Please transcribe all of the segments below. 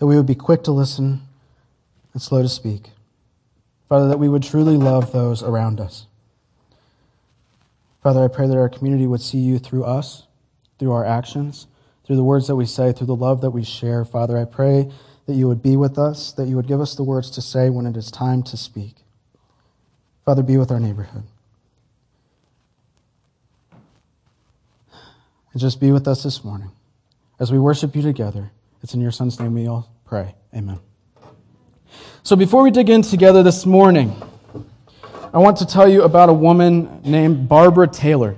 that we would be quick to listen and slow to speak. Father, that we would truly love those around us. Father, I pray that our community would see you through us, through our actions, through the words that we say, through the love that we share. Father, I pray that you would be with us, that you would give us the words to say when it is time to speak. Father, be with our neighborhood. And just be with us this morning as we worship you together. It's in your Son's name we all pray. Amen. So before we dig in together this morning, I want to tell you about a woman named Barbara Taylor.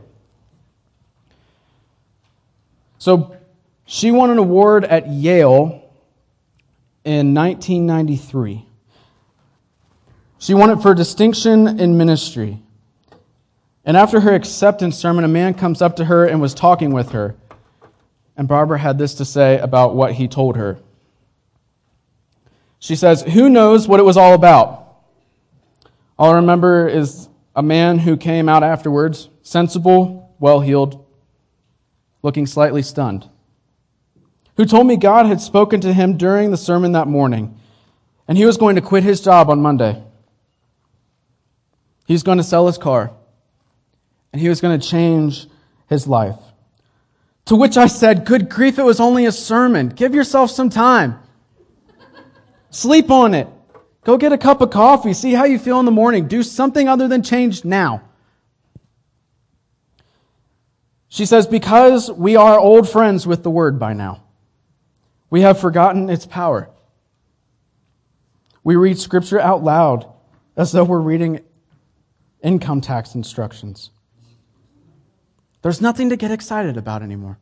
So she won an award at Yale in 1993. She won it for distinction in ministry. And after her acceptance sermon, a man comes up to her and was talking with her. And Barbara had this to say about what he told her. She says, Who knows what it was all about? All I remember is a man who came out afterwards, sensible, well heeled, looking slightly stunned, who told me God had spoken to him during the sermon that morning, and he was going to quit his job on Monday. He's going to sell his car, and he was going to change his life. To which I said, Good grief, it was only a sermon. Give yourself some time. Sleep on it. Go get a cup of coffee. See how you feel in the morning. Do something other than change now. She says, Because we are old friends with the word by now, we have forgotten its power. We read scripture out loud as though we're reading income tax instructions. There's nothing to get excited about anymore.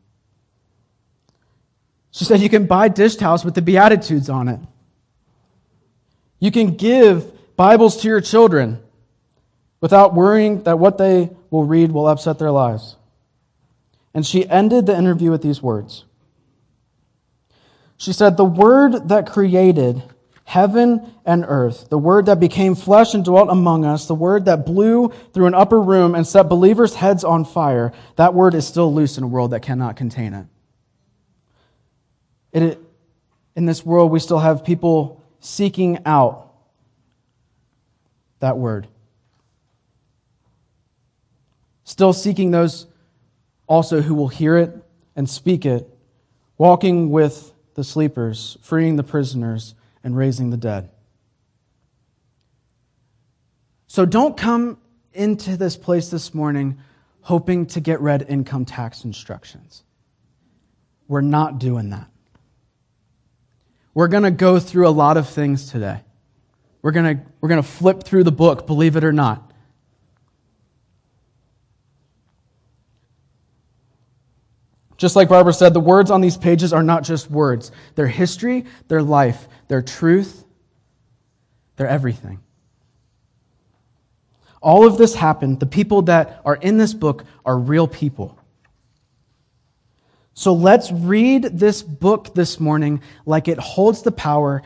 She said, You can buy dish towels with the Beatitudes on it. You can give Bibles to your children without worrying that what they will read will upset their lives. And she ended the interview with these words. She said, The word that created heaven and earth, the word that became flesh and dwelt among us, the word that blew through an upper room and set believers' heads on fire, that word is still loose in a world that cannot contain it. it in this world, we still have people seeking out that word. Still seeking those also who will hear it and speak it, walking with the sleepers, freeing the prisoners, and raising the dead. So don't come into this place this morning hoping to get read income tax instructions. We're not doing that. We're going to go through a lot of things today. We're going to, we're going to flip through the book, believe it or not. Just like Barbara said, the words on these pages are not just words. They're history, they're life, they're truth, they're everything. All of this happened. The people that are in this book are real people. So let's read this book this morning like it holds the power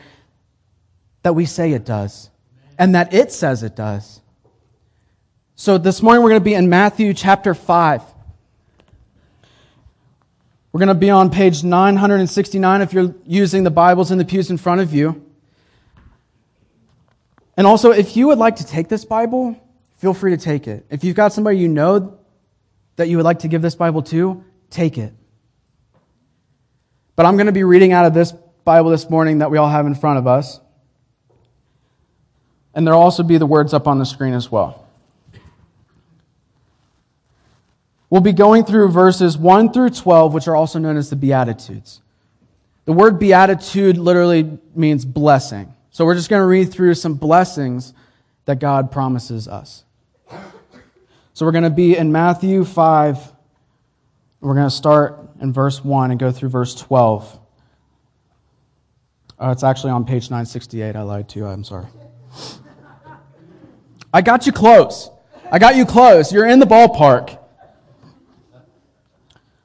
that we say it does and that it says it does. So this morning we're going to be in Matthew chapter 5. We're going to be on page 969 if you're using the Bibles in the pews in front of you. And also, if you would like to take this Bible, feel free to take it. If you've got somebody you know that you would like to give this Bible to, take it. But I'm going to be reading out of this Bible this morning that we all have in front of us. And there'll also be the words up on the screen as well. We'll be going through verses 1 through 12, which are also known as the Beatitudes. The word beatitude literally means blessing. So we're just going to read through some blessings that God promises us. So we're going to be in Matthew 5. We're going to start in verse 1 and go through verse 12. Uh, it's actually on page 968. I lied to you. I'm sorry. I got you close. I got you close. You're in the ballpark.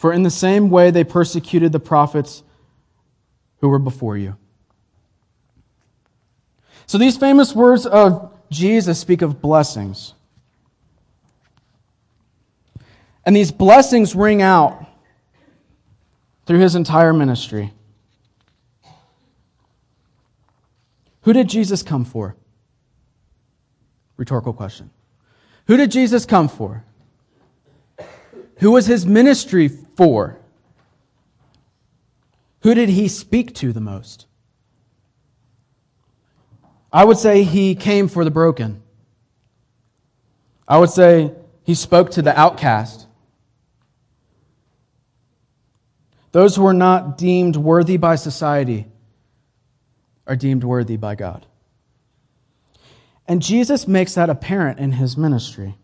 For in the same way they persecuted the prophets who were before you. So these famous words of Jesus speak of blessings. And these blessings ring out through his entire ministry. Who did Jesus come for? Rhetorical question. Who did Jesus come for? Who was his ministry for? Who did he speak to the most? I would say he came for the broken. I would say he spoke to the outcast. Those who are not deemed worthy by society are deemed worthy by God. And Jesus makes that apparent in his ministry.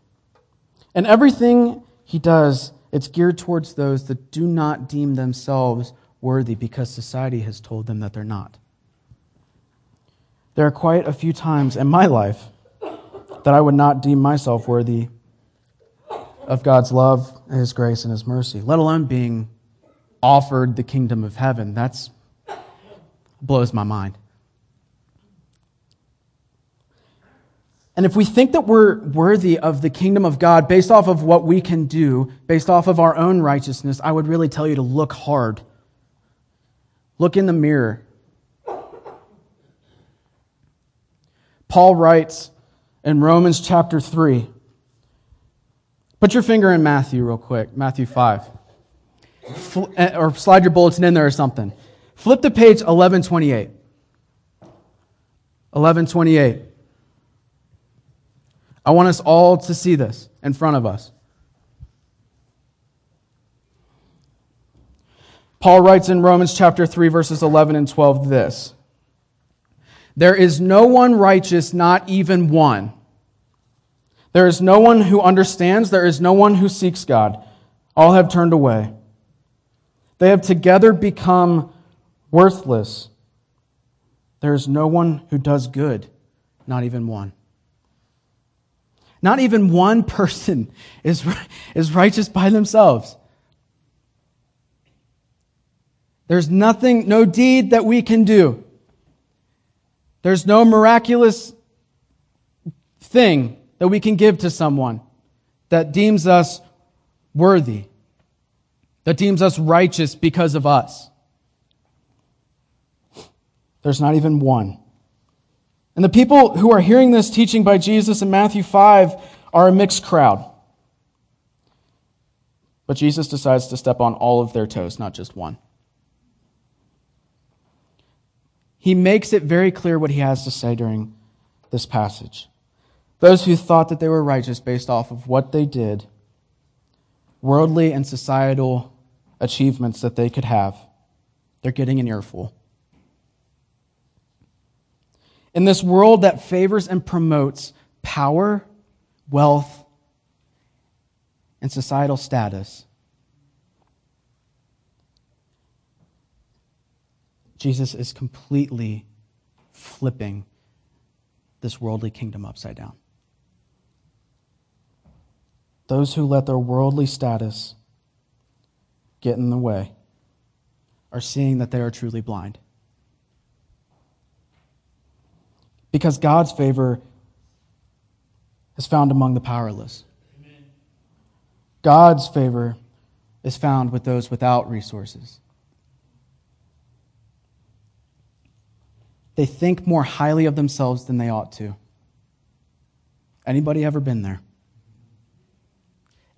And everything he does, it's geared towards those that do not deem themselves worthy because society has told them that they're not. There are quite a few times in my life that I would not deem myself worthy of God's love, His grace, and His mercy, let alone being offered the kingdom of heaven. That's blows my mind. And if we think that we're worthy of the kingdom of God based off of what we can do, based off of our own righteousness, I would really tell you to look hard. Look in the mirror. Paul writes in Romans chapter 3. Put your finger in Matthew real quick, Matthew 5. Eh, or slide your bulletin in there or something. Flip to page 1128. 1128. I want us all to see this in front of us. Paul writes in Romans chapter 3, verses 11 and 12 this There is no one righteous, not even one. There is no one who understands, there is no one who seeks God. All have turned away. They have together become worthless. There is no one who does good, not even one. Not even one person is, is righteous by themselves. There's nothing, no deed that we can do. There's no miraculous thing that we can give to someone that deems us worthy that deems us righteous because of us. There's not even one. And the people who are hearing this teaching by Jesus in Matthew 5 are a mixed crowd. But Jesus decides to step on all of their toes, not just one. He makes it very clear what he has to say during this passage. Those who thought that they were righteous based off of what they did, worldly and societal achievements that they could have. They're getting an earful. In this world that favors and promotes power, wealth, and societal status, Jesus is completely flipping this worldly kingdom upside down. Those who let their worldly status get in the way are seeing that they are truly blind. Because God's favor is found among the powerless. God's favor is found with those without resources. They think more highly of themselves than they ought to. Anybody ever been there?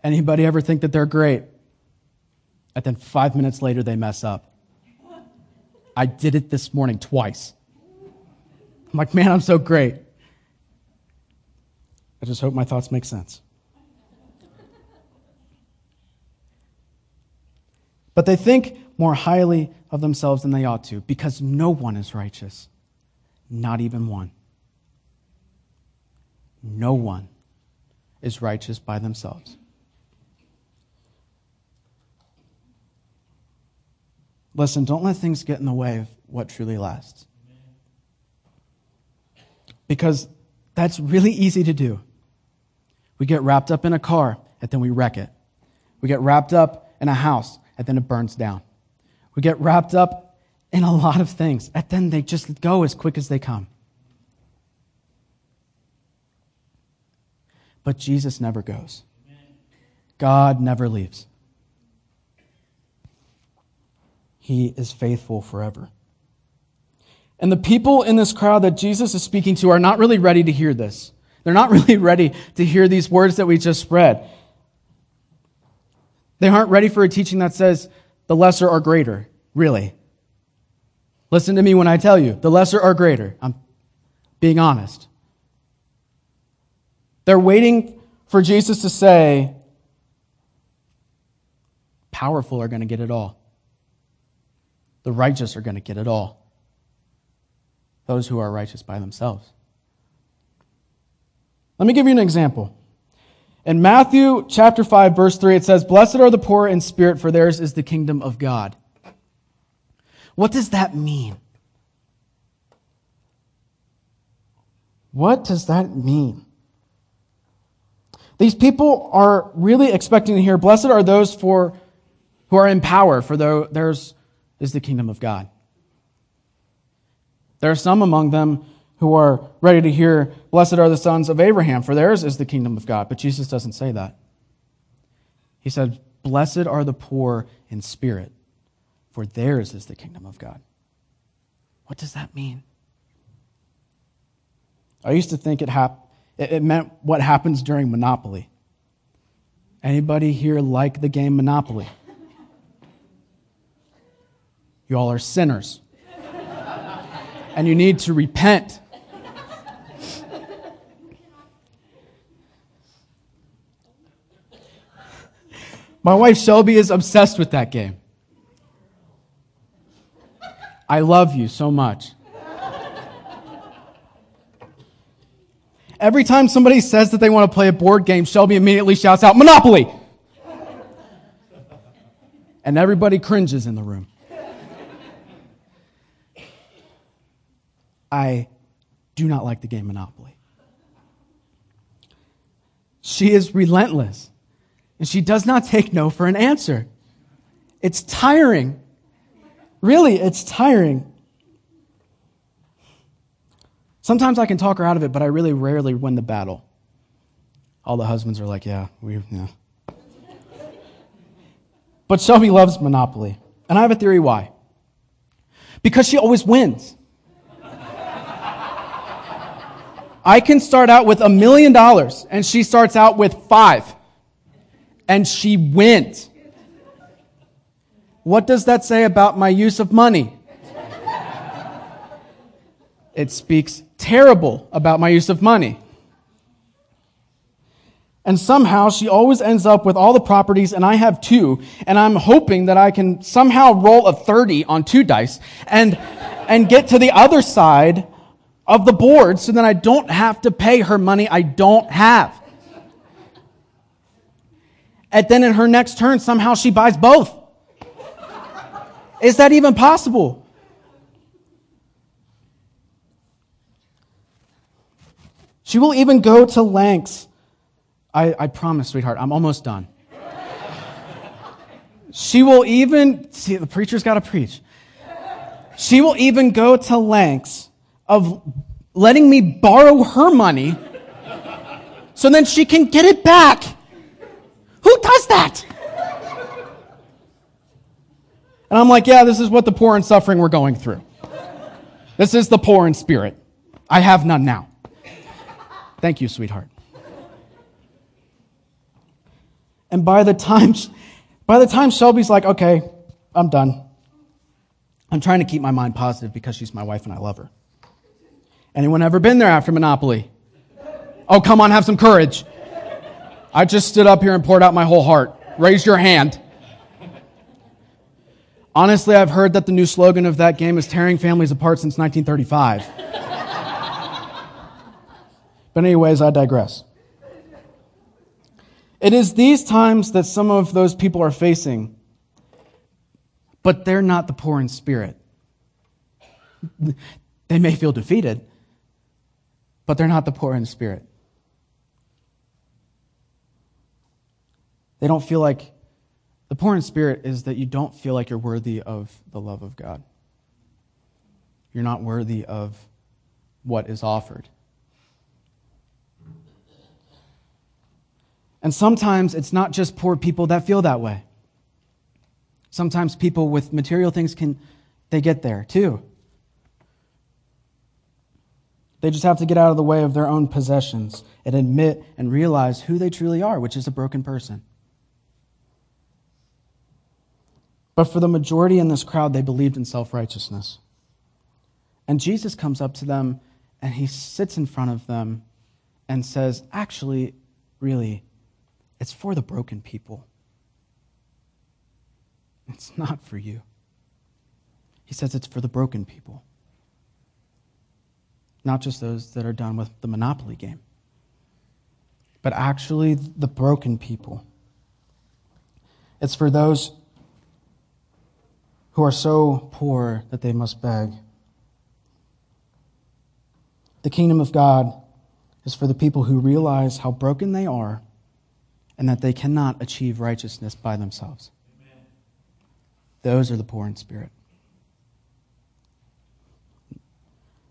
Anybody ever think that they're great? And then five minutes later, they mess up. I did it this morning twice. I'm like, man, I'm so great. I just hope my thoughts make sense. But they think more highly of themselves than they ought to because no one is righteous, not even one. No one is righteous by themselves. Listen, don't let things get in the way of what truly lasts. Because that's really easy to do. We get wrapped up in a car and then we wreck it. We get wrapped up in a house and then it burns down. We get wrapped up in a lot of things and then they just go as quick as they come. But Jesus never goes. God never leaves. He is faithful forever. And the people in this crowd that Jesus is speaking to are not really ready to hear this. They're not really ready to hear these words that we just read. They aren't ready for a teaching that says the lesser are greater, really. Listen to me when I tell you the lesser are greater. I'm being honest. They're waiting for Jesus to say, powerful are going to get it all. The righteous are going to get it all those who are righteous by themselves. Let me give you an example. In Matthew chapter 5 verse 3 it says, "Blessed are the poor in spirit for theirs is the kingdom of God." What does that mean? What does that mean? These people are really expecting to hear, "Blessed are those for who are in power, for theirs is the kingdom of God." There are some among them who are ready to hear, Blessed are the sons of Abraham, for theirs is the kingdom of God. But Jesus doesn't say that. He said, Blessed are the poor in spirit, for theirs is the kingdom of God. What does that mean? I used to think it, hap- it meant what happens during Monopoly. Anybody here like the game Monopoly? You all are sinners and you need to repent. My wife Shelby is obsessed with that game. I love you so much. Every time somebody says that they want to play a board game, Shelby immediately shouts out, Monopoly! And everybody cringes in the room. I do not like the game Monopoly. She is relentless, and she does not take no for an answer. It's tiring. Really, it's tiring. Sometimes I can talk her out of it, but I really rarely win the battle. All the husbands are like, yeah, we, yeah. But Shelby loves Monopoly. And I have a theory why. Because she always wins. I can start out with a million dollars, and she starts out with five, and she wins. What does that say about my use of money? It speaks terrible about my use of money. And somehow she always ends up with all the properties, and I have two, and I'm hoping that I can somehow roll a 30 on two dice and, and get to the other side of the board so then I don't have to pay her money I don't have. And then in her next turn, somehow she buys both. Is that even possible? She will even go to lengths. I, I promise, sweetheart, I'm almost done. She will even, see, the preacher's got to preach. She will even go to lengths of letting me borrow her money so then she can get it back. Who does that? And I'm like, yeah, this is what the poor and suffering we're going through. This is the poor in spirit. I have none now. Thank you, sweetheart. And by the time, By the time Shelby's like, okay, I'm done. I'm trying to keep my mind positive because she's my wife and I love her. Anyone ever been there after Monopoly? Oh, come on, have some courage. I just stood up here and poured out my whole heart. Raise your hand. Honestly, I've heard that the new slogan of that game is tearing families apart since 1935. but, anyways, I digress. It is these times that some of those people are facing, but they're not the poor in spirit. They may feel defeated, but they're not the poor in spirit. They don't feel like the poor in spirit is that you don't feel like you're worthy of the love of God. You're not worthy of what is offered. And sometimes it's not just poor people that feel that way. Sometimes people with material things can they get there too. They just have to get out of the way of their own possessions and admit and realize who they truly are, which is a broken person. But for the majority in this crowd, they believed in self righteousness. And Jesus comes up to them and he sits in front of them and says, Actually, really, it's for the broken people. It's not for you. He says it's for the broken people, not just those that are done with the Monopoly game, but actually the broken people. It's for those who are so poor that they must beg. The kingdom of God is for the people who realize how broken they are and that they cannot achieve righteousness by themselves. Amen. Those are the poor in spirit.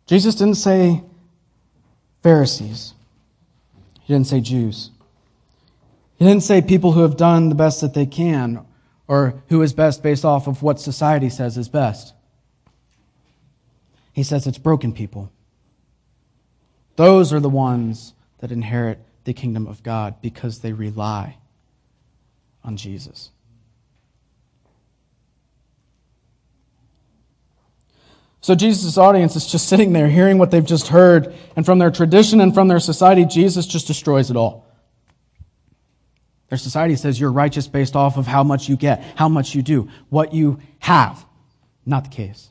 Jesus didn't say Pharisees. He didn't say Jews. He didn't say people who have done the best that they can or who is best based off of what society says is best. He says it's broken people. Those are the ones that inherit the kingdom of God because they rely on Jesus. So Jesus' audience is just sitting there hearing what they've just heard, and from their tradition and from their society, Jesus just destroys it all. Their society says you're righteous based off of how much you get, how much you do, what you have. Not the case.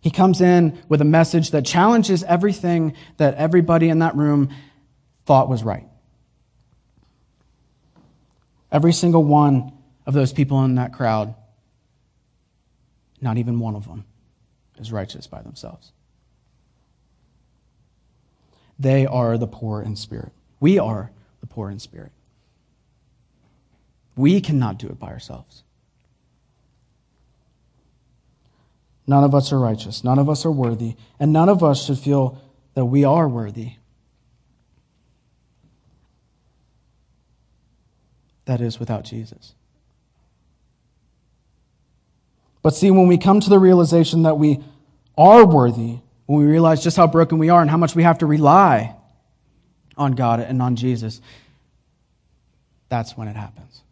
He comes in with a message that challenges everything that everybody in that room thought was right. Every single one of those people in that crowd, not even one of them, is righteous by themselves. They are the poor in spirit. We are the poor in spirit. We cannot do it by ourselves. None of us are righteous. None of us are worthy. And none of us should feel that we are worthy. That is, without Jesus. But see, when we come to the realization that we are worthy, when we realize just how broken we are and how much we have to rely on God and on Jesus, that's when it happens.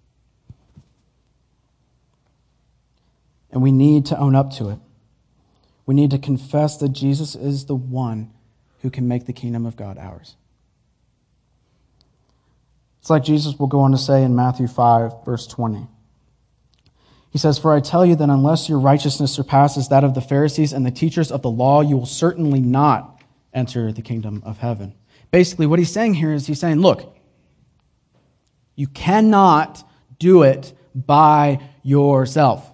And we need to own up to it. We need to confess that Jesus is the one who can make the kingdom of God ours. It's like Jesus will go on to say in Matthew 5, verse 20. He says, For I tell you that unless your righteousness surpasses that of the Pharisees and the teachers of the law, you will certainly not enter the kingdom of heaven. Basically, what he's saying here is he's saying, look, you cannot do it by yourself.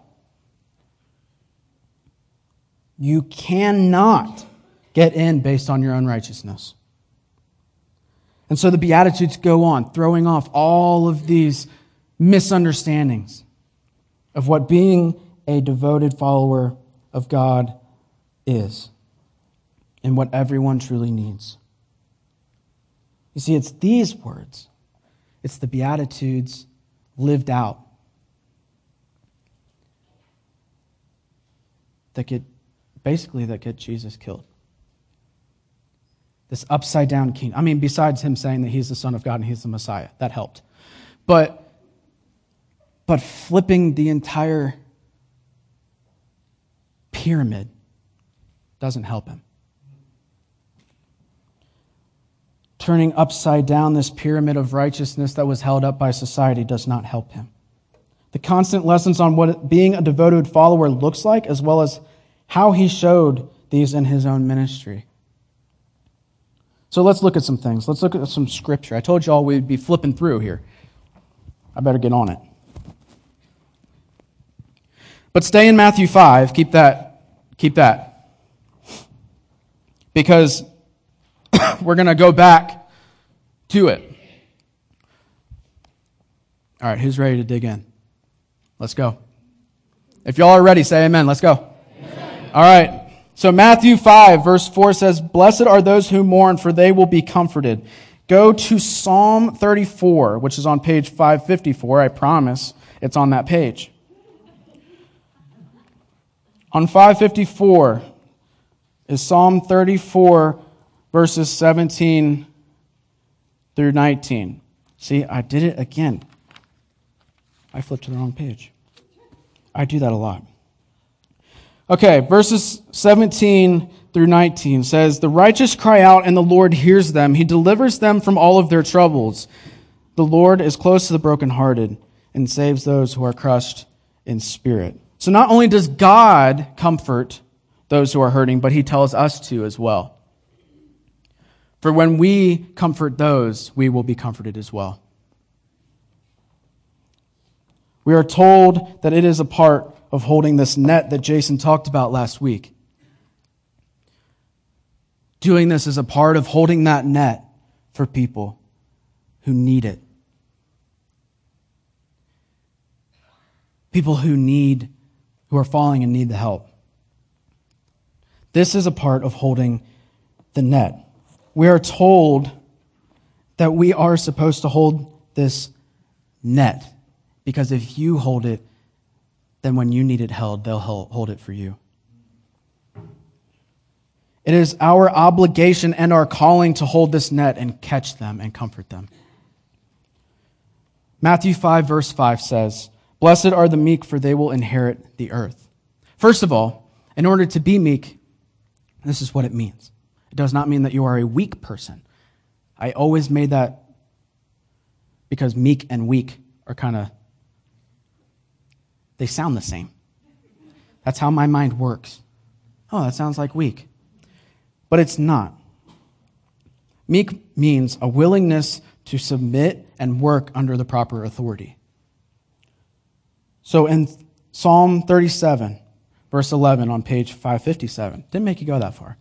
You cannot get in based on your own righteousness. And so the Beatitudes go on, throwing off all of these misunderstandings of what being a devoted follower of God is and what everyone truly needs. You see, it's these words, it's the Beatitudes lived out that get, basically, that get Jesus killed. This upside down king. I mean, besides him saying that he's the Son of God and he's the Messiah, that helped. But But flipping the entire pyramid doesn't help him. Turning upside down this pyramid of righteousness that was held up by society does not help him. The constant lessons on what being a devoted follower looks like, as well as how he showed these in his own ministry. So let's look at some things. Let's look at some scripture. I told you all we'd be flipping through here. I better get on it. But stay in Matthew 5. Keep that. Keep that. Because we're going to go back to it. All right, who's ready to dig in? Let's go. If y'all are ready, say amen. Let's go. Amen. All right. So Matthew 5 verse 4 says, Blessed are those who mourn, for they will be comforted. Go to Psalm 34, which is on page 554. I promise it's on that page. On 554 is Psalm 34, verses 17 through 19. See, I did it again. I flipped to the wrong page. I do that a lot. Okay, verses 17 through 19 says, The righteous cry out, and the Lord hears them. He delivers them from all of their troubles. The Lord is close to the brokenhearted and saves those who are crushed in spirit. So not only does God comfort those who are hurting, but he tells us to as well. For when we comfort those, we will be comforted as well. We are told that it is a part of holding this net that Jason talked about last week. Doing this is a part of holding that net for people who need it. People who need, who are falling and need the help. This is a part of holding the net. We are told that we are supposed to hold this net because if you hold it, then when you need it held, they'll hold it for you. It is our obligation and our calling to hold this net and catch them and comfort them. Matthew 5, verse 5 says, Blessed are the meek, for they will inherit the earth. First of all, in order to be meek, this is what it means. It does not mean that you are a weak person. I always made that because meek and weak are kind of they sound the same. That's how my mind works. Oh, that sounds like weak. But it's not. Meek means a willingness to submit and work under the proper authority. So in Psalm 37, verse 11 on page 557, didn't make you go that far.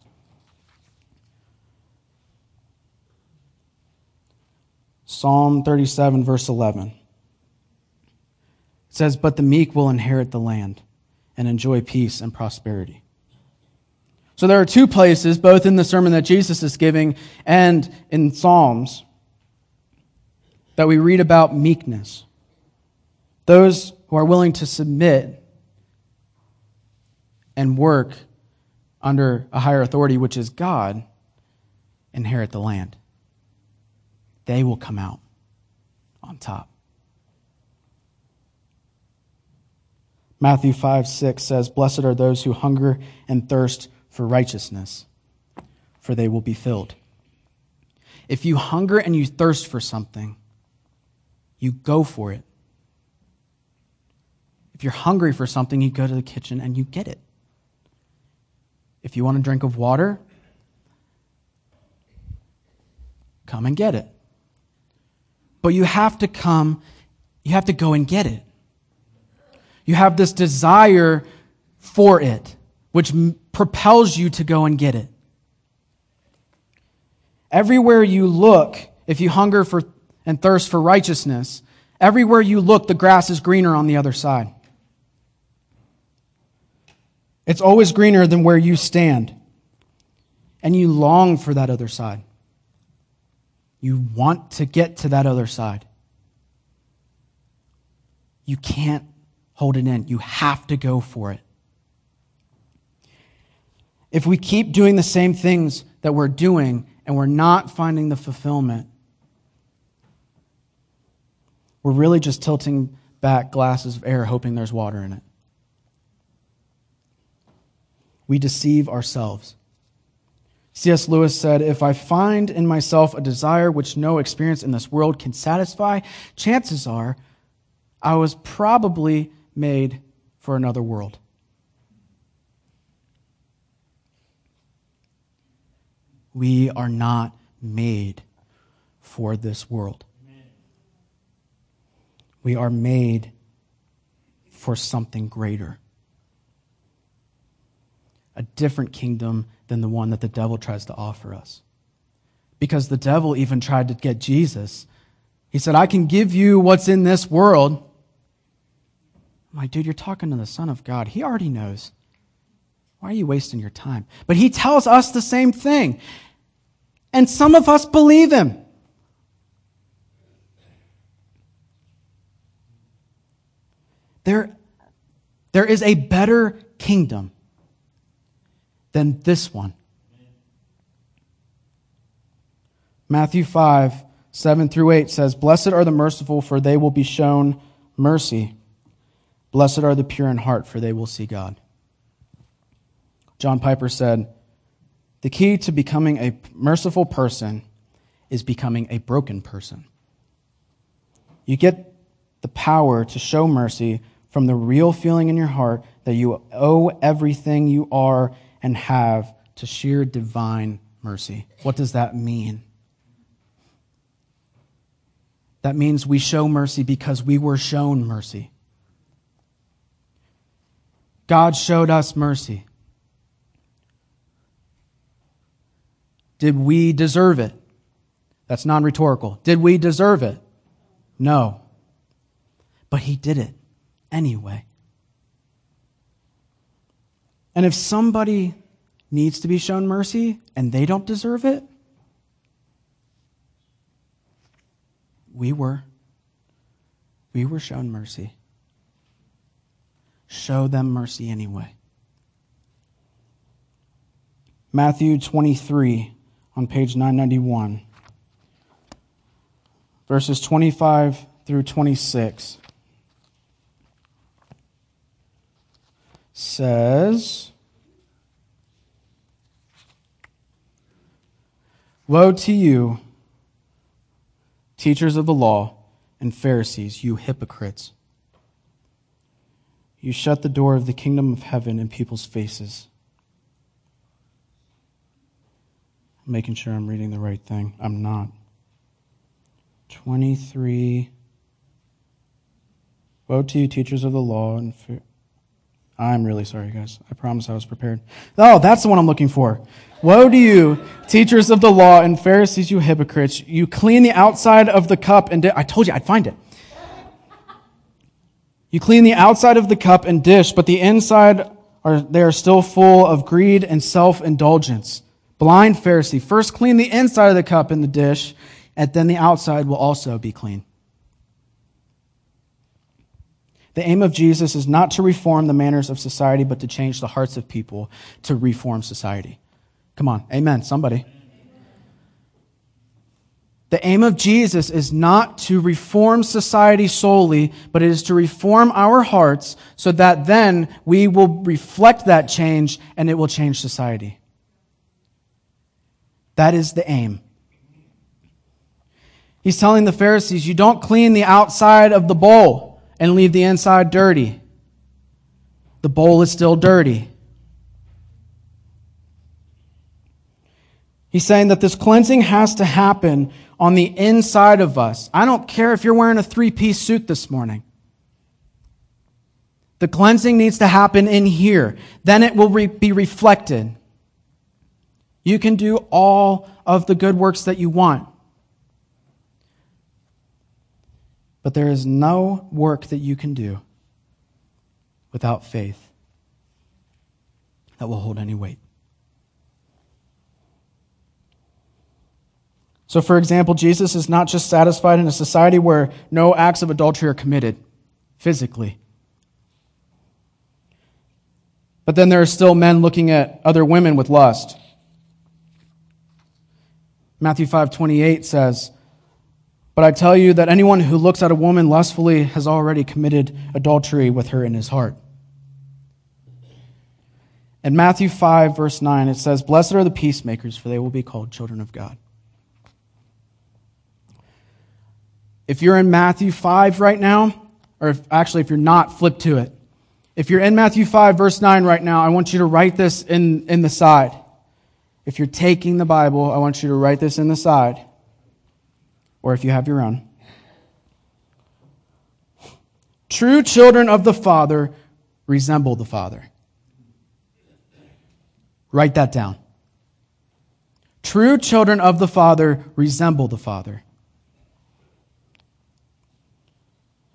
Psalm 37, verse 11. It says, But the meek will inherit the land and enjoy peace and prosperity. So there are two places, both in the sermon that Jesus is giving and in Psalms, that we read about meekness. Those who are willing to submit and work under a higher authority, which is God, inherit the land. They will come out on top. Matthew 5 6 says, Blessed are those who hunger and thirst for righteousness, for they will be filled. If you hunger and you thirst for something, you go for it. If you're hungry for something, you go to the kitchen and you get it. If you want a drink of water, come and get it. But you have to come, you have to go and get it. You have this desire for it, which m- propels you to go and get it. Everywhere you look, if you hunger for and thirst for righteousness, everywhere you look, the grass is greener on the other side. It's always greener than where you stand. And you long for that other side. You want to get to that other side. You can't hold it in. You have to go for it. If we keep doing the same things that we're doing and we're not finding the fulfillment, we're really just tilting back glasses of air hoping there's water in it. We deceive ourselves. C.S. Lewis said, If I find in myself a desire which no experience in this world can satisfy, chances are I was probably made for another world. We are not made for this world. We are made for something greater. A different kingdom than the one that the devil tries to offer us. Because the devil even tried to get Jesus. He said, I can give you what's in this world. I'm like, dude, you're talking to the Son of God. He already knows. Why are you wasting your time? But he tells us the same thing. And some of us believe him. There, there is a better kingdom than this one. Matthew 5, 7 through 8 says, Blessed are the merciful, for they will be shown mercy. Blessed are the pure in heart, for they will see God. John Piper said, The key to becoming a merciful person is becoming a broken person. You get the power to show mercy from the real feeling in your heart that you owe everything you are and have to sheer divine mercy. What does that mean? That means we show mercy because we were shown mercy. God showed us mercy. Did we deserve it? That's non rhetorical. Did we deserve it? No. But He did it anyway. And if somebody needs to be shown mercy and they don't deserve it, we were. We were shown mercy. Show them mercy anyway. Matthew 23 on page 991, verses 25 through 26. Says, Woe to you, teachers of the law and Pharisees, you hypocrites! You shut the door of the kingdom of heaven in people's faces. I'm making sure I'm reading the right thing. I'm not. 23. Woe to you, teachers of the law and Pharisees I'm really sorry, guys. I promise I was prepared. Oh, that's the one I'm looking for. Woe to you, teachers of the law and Pharisees, you hypocrites. You clean the outside of the cup and di- I told you I'd find it. You clean the outside of the cup and dish, but the inside are they are still full of greed and self-indulgence. Blind Pharisee, first clean the inside of the cup and the dish, and then the outside will also be clean. The aim of Jesus is not to reform the manners of society, but to change the hearts of people to reform society. Come on, amen, somebody. The aim of Jesus is not to reform society solely, but it is to reform our hearts so that then we will reflect that change and it will change society. That is the aim. He's telling the Pharisees, you don't clean the outside of the bowl and leave the inside dirty. The bowl is still dirty. He's saying that this cleansing has to happen on the inside of us. I don't care if you're wearing a three piece suit this morning. The cleansing needs to happen in here. Then it will re- be reflected. You can do all of the good works that you want. But there is no work that you can do without faith that will hold any weight. So, for example, Jesus is not just satisfied in a society where no acts of adultery are committed physically. But then there are still men looking at other women with lust. Matthew 5:28 says, But I tell you that anyone who looks at a woman lustfully has already committed adultery with her in his heart. In Matthew 5, verse 9, it says, Blessed are the peacemakers, for they will be called children of God. If you're in Matthew 5 right now, or if, actually, if you're not, flip to it. If you're in Matthew 5, verse 9 right now, I want you to write this in, in the side. If you're taking the Bible, I want you to write this in the side, or if you have your own. True children of the Father resemble the Father. Write that down. True children of the Father resemble the Father.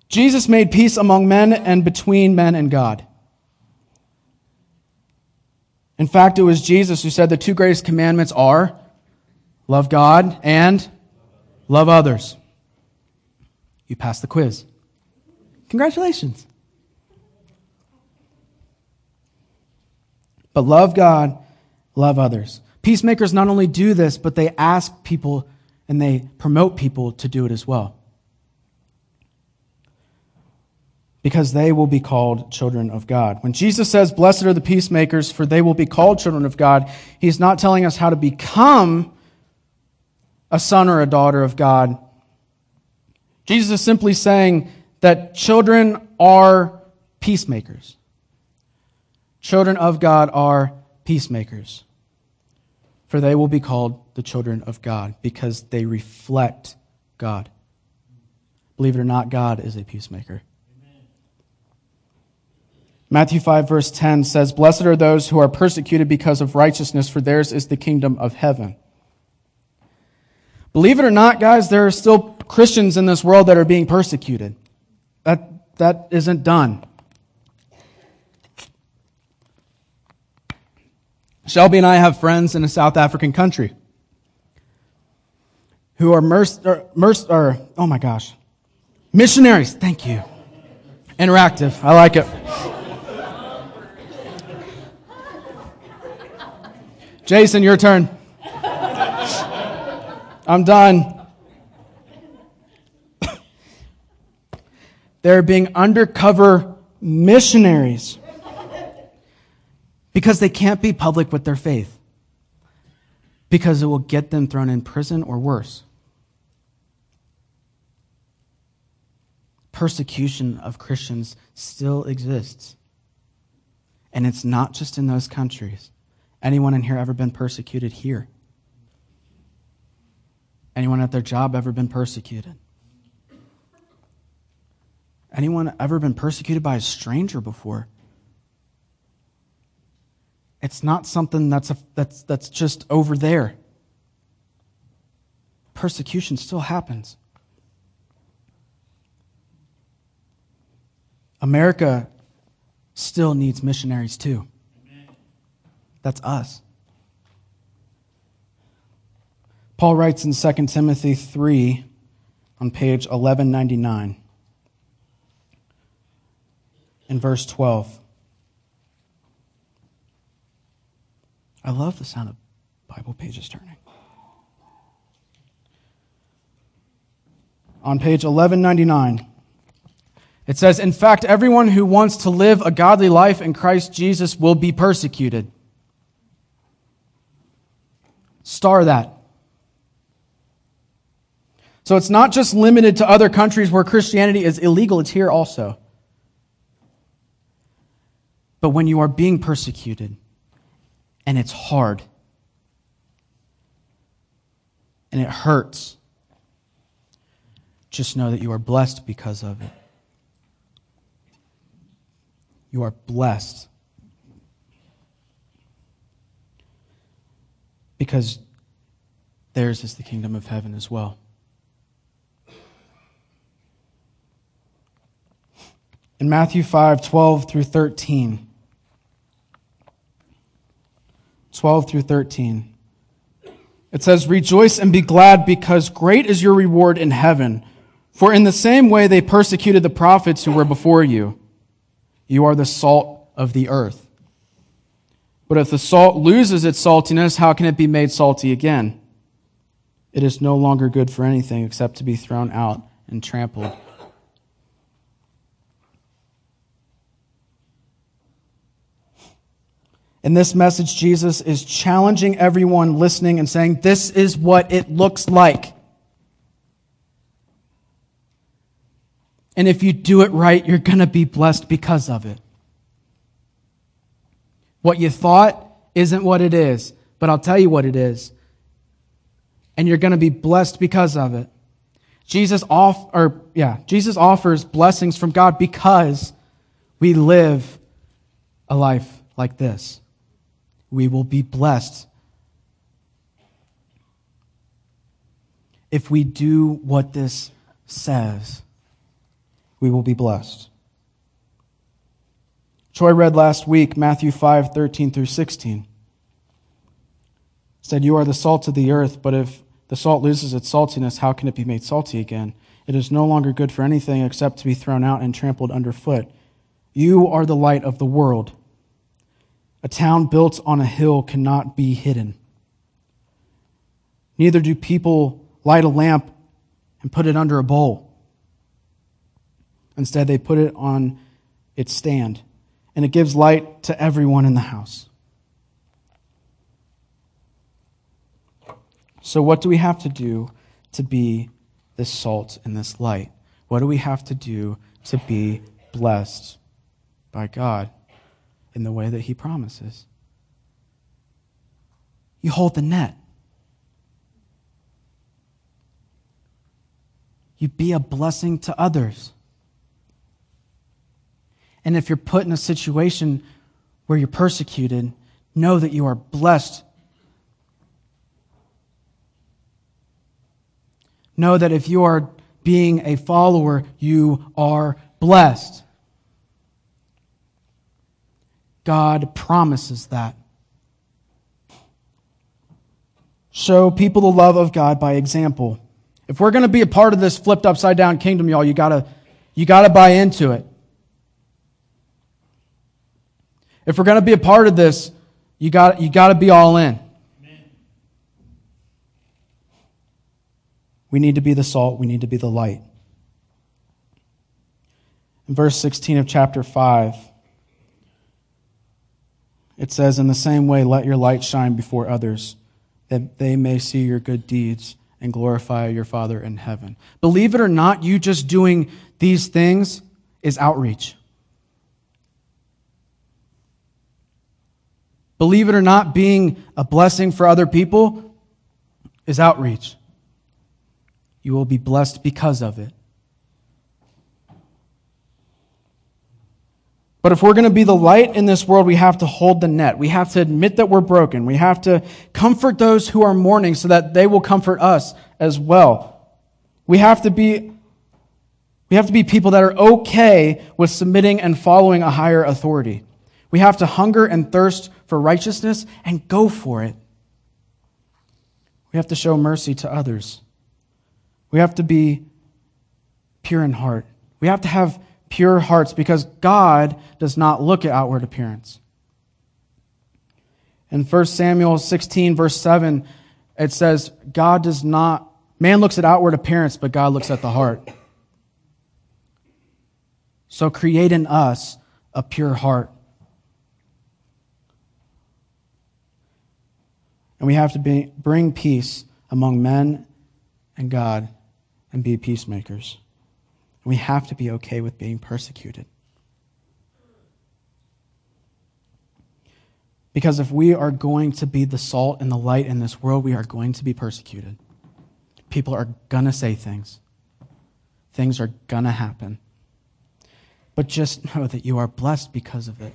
Jesus made peace among men and between men and God. In fact, it was Jesus who said the two greatest commandments are love God and love others. You passed the quiz. Congratulations. But love God, love others. Peacemakers not only do this, but they ask people and they promote people to do it as well. because they will be called children of God. When Jesus says, Blessed are the peacemakers, for they will be called children of God, he's not telling us how to become a son or a daughter of God. Jesus is simply saying that children are peacemakers. Children of God are peacemakers, for they will be called the children of God because they reflect God. Believe it or not, God is a peacemaker. Matthew 5, verse 10 says, Blessed are those who are persecuted because of righteousness, for theirs is the kingdom of heaven. Believe it or not, guys, there are still Christians in this world that are being persecuted. That, that isn't done. Shelby and I have friends in a South African country who are, merc- or, er, merc- or, er, oh my gosh, missionaries. Thank you. Interactive. I like it. Jason, your turn. I'm done. They're being undercover missionaries because they can't be public with their faith because it will get them thrown in prison or worse. Persecution of Christians still exists. And it's not just in those countries. Anyone in here ever been persecuted here? Anyone at their job ever been persecuted? Anyone ever been persecuted by a stranger before? It's not something that's, a, that's, that's just over there. Persecution still happens. America still needs missionaries too. That's us. Paul writes in 2 Timothy 3 on page 1199 in verse 12. I love the sound of Bible pages turning. On page 1199, it says, In fact, everyone who wants to live a godly life in Christ Jesus will be persecuted. Star that. So it's not just limited to other countries where Christianity is illegal, it's here also. But when you are being persecuted, and it's hard, and it hurts, just know that you are blessed because of it. You are blessed because theirs is the kingdom of heaven as well. In Matthew 5 12 through 13, 12 through 13, it says, Rejoice and be glad because great is your reward in heaven. For in the same way they persecuted the prophets who were before you. You are the salt of the earth. But if the salt loses its saltiness, how can it be made salty again? it is no longer good for anything except to be thrown out and trampled. In this message, Jesus is challenging everyone listening and saying, This is what it looks like. And if you do it right, you're going to be blessed because of it. What you thought isn't what it is, but I'll tell you what it is. And you're going to be blessed because of it. Jesus off or yeah, Jesus offers blessings from God because we live a life like this. We will be blessed if we do what this says. We will be blessed. Troy read last week Matthew 5 13 through 16. said, You are the salt of the earth, but if the salt loses its saltiness, how can it be made salty again? It is no longer good for anything except to be thrown out and trampled underfoot. You are the light of the world. A town built on a hill cannot be hidden. Neither do people light a lamp and put it under a bowl. Instead, they put it on its stand, and it gives light to everyone in the house. So, what do we have to do to be this salt and this light? What do we have to do to be blessed by God in the way that He promises? You hold the net. You be a blessing to others. And if you're put in a situation where you're persecuted, know that you are blessed Know that if you are being a follower, you are blessed. God promises that. Show people the love of God by example. If we're going to be a part of this flipped upside down kingdom, y'all, you gotta, you gotta buy into it. If we're going to be a part of this, you got, you got to be all in. We need to be the salt, we need to be the light. In verse 16 of chapter 5, it says, In the same way, let your light shine before others, that they may see your good deeds and glorify your Father in heaven. Believe it or not, you just doing these things is outreach. Believe it or not, being a blessing for other people is outreach. You will be blessed because of it. But if we're going to be the light in this world, we have to hold the net. We have to admit that we're broken. We have to comfort those who are mourning so that they will comfort us as well. We have to be we have to be people that are okay with submitting and following a higher authority. We have to hunger and thirst for righteousness and go for it. We have to show mercy to others. We have to be pure in heart. We have to have pure hearts because God does not look at outward appearance. In 1 Samuel 16, verse 7, it says, God does not, man looks at outward appearance, but God looks at the heart. So create in us a pure heart. And we have to be, bring peace among men and God and be peacemakers. We have to be okay with being persecuted. Because if we are going to be the salt and the light in this world, we are going to be persecuted. People are going to say things, things are going to happen. But just know that you are blessed because of it.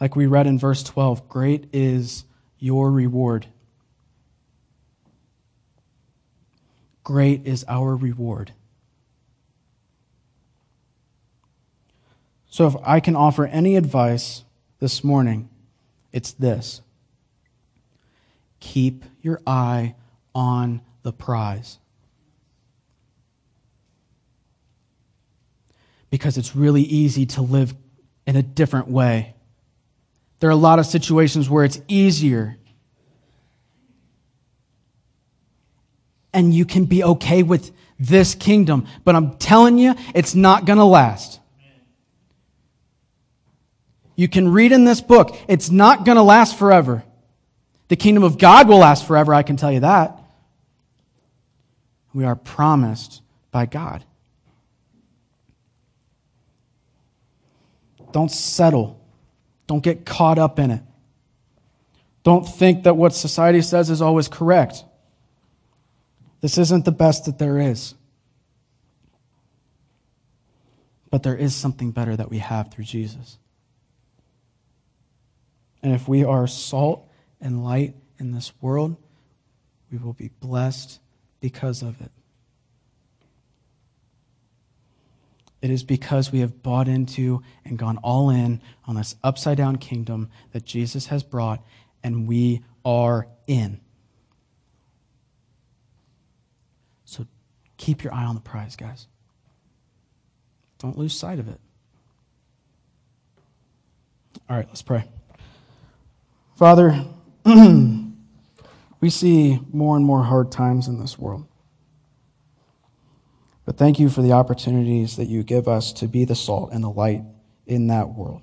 Like we read in verse 12, great is your reward great is our reward. So, if I can offer any advice this morning, it's this keep your eye on the prize. Because it's really easy to live in a different way. There are a lot of situations where it's easier and you can be okay with this kingdom. But I'm telling you, it's not going to last. You can read in this book, it's not going to last forever. The kingdom of God will last forever, I can tell you that. We are promised by God. Don't settle. Don't get caught up in it. Don't think that what society says is always correct. This isn't the best that there is. But there is something better that we have through Jesus. And if we are salt and light in this world, we will be blessed because of it. It is because we have bought into and gone all in on this upside down kingdom that Jesus has brought, and we are in. So keep your eye on the prize, guys. Don't lose sight of it. All right, let's pray. Father, we see more and more hard times in this world. But thank you for the opportunities that you give us to be the salt and the light in that world.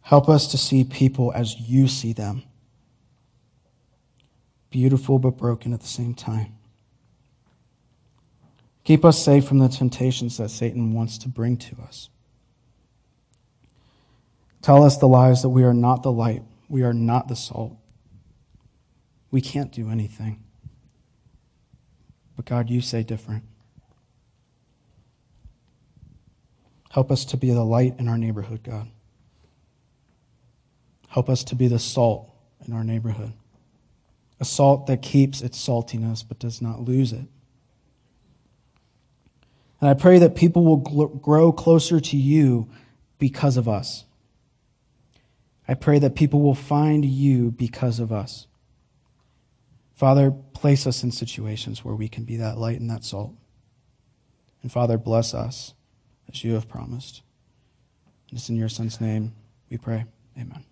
Help us to see people as you see them beautiful but broken at the same time. Keep us safe from the temptations that Satan wants to bring to us. Tell us the lies that we are not the light, we are not the salt. We can't do anything. But God, you say different. Help us to be the light in our neighborhood, God. Help us to be the salt in our neighborhood. A salt that keeps its saltiness but does not lose it. And I pray that people will grow closer to you because of us. I pray that people will find you because of us. Father, place us in situations where we can be that light and that salt. And Father, bless us as you have promised. And it's in your Son's name we pray. Amen.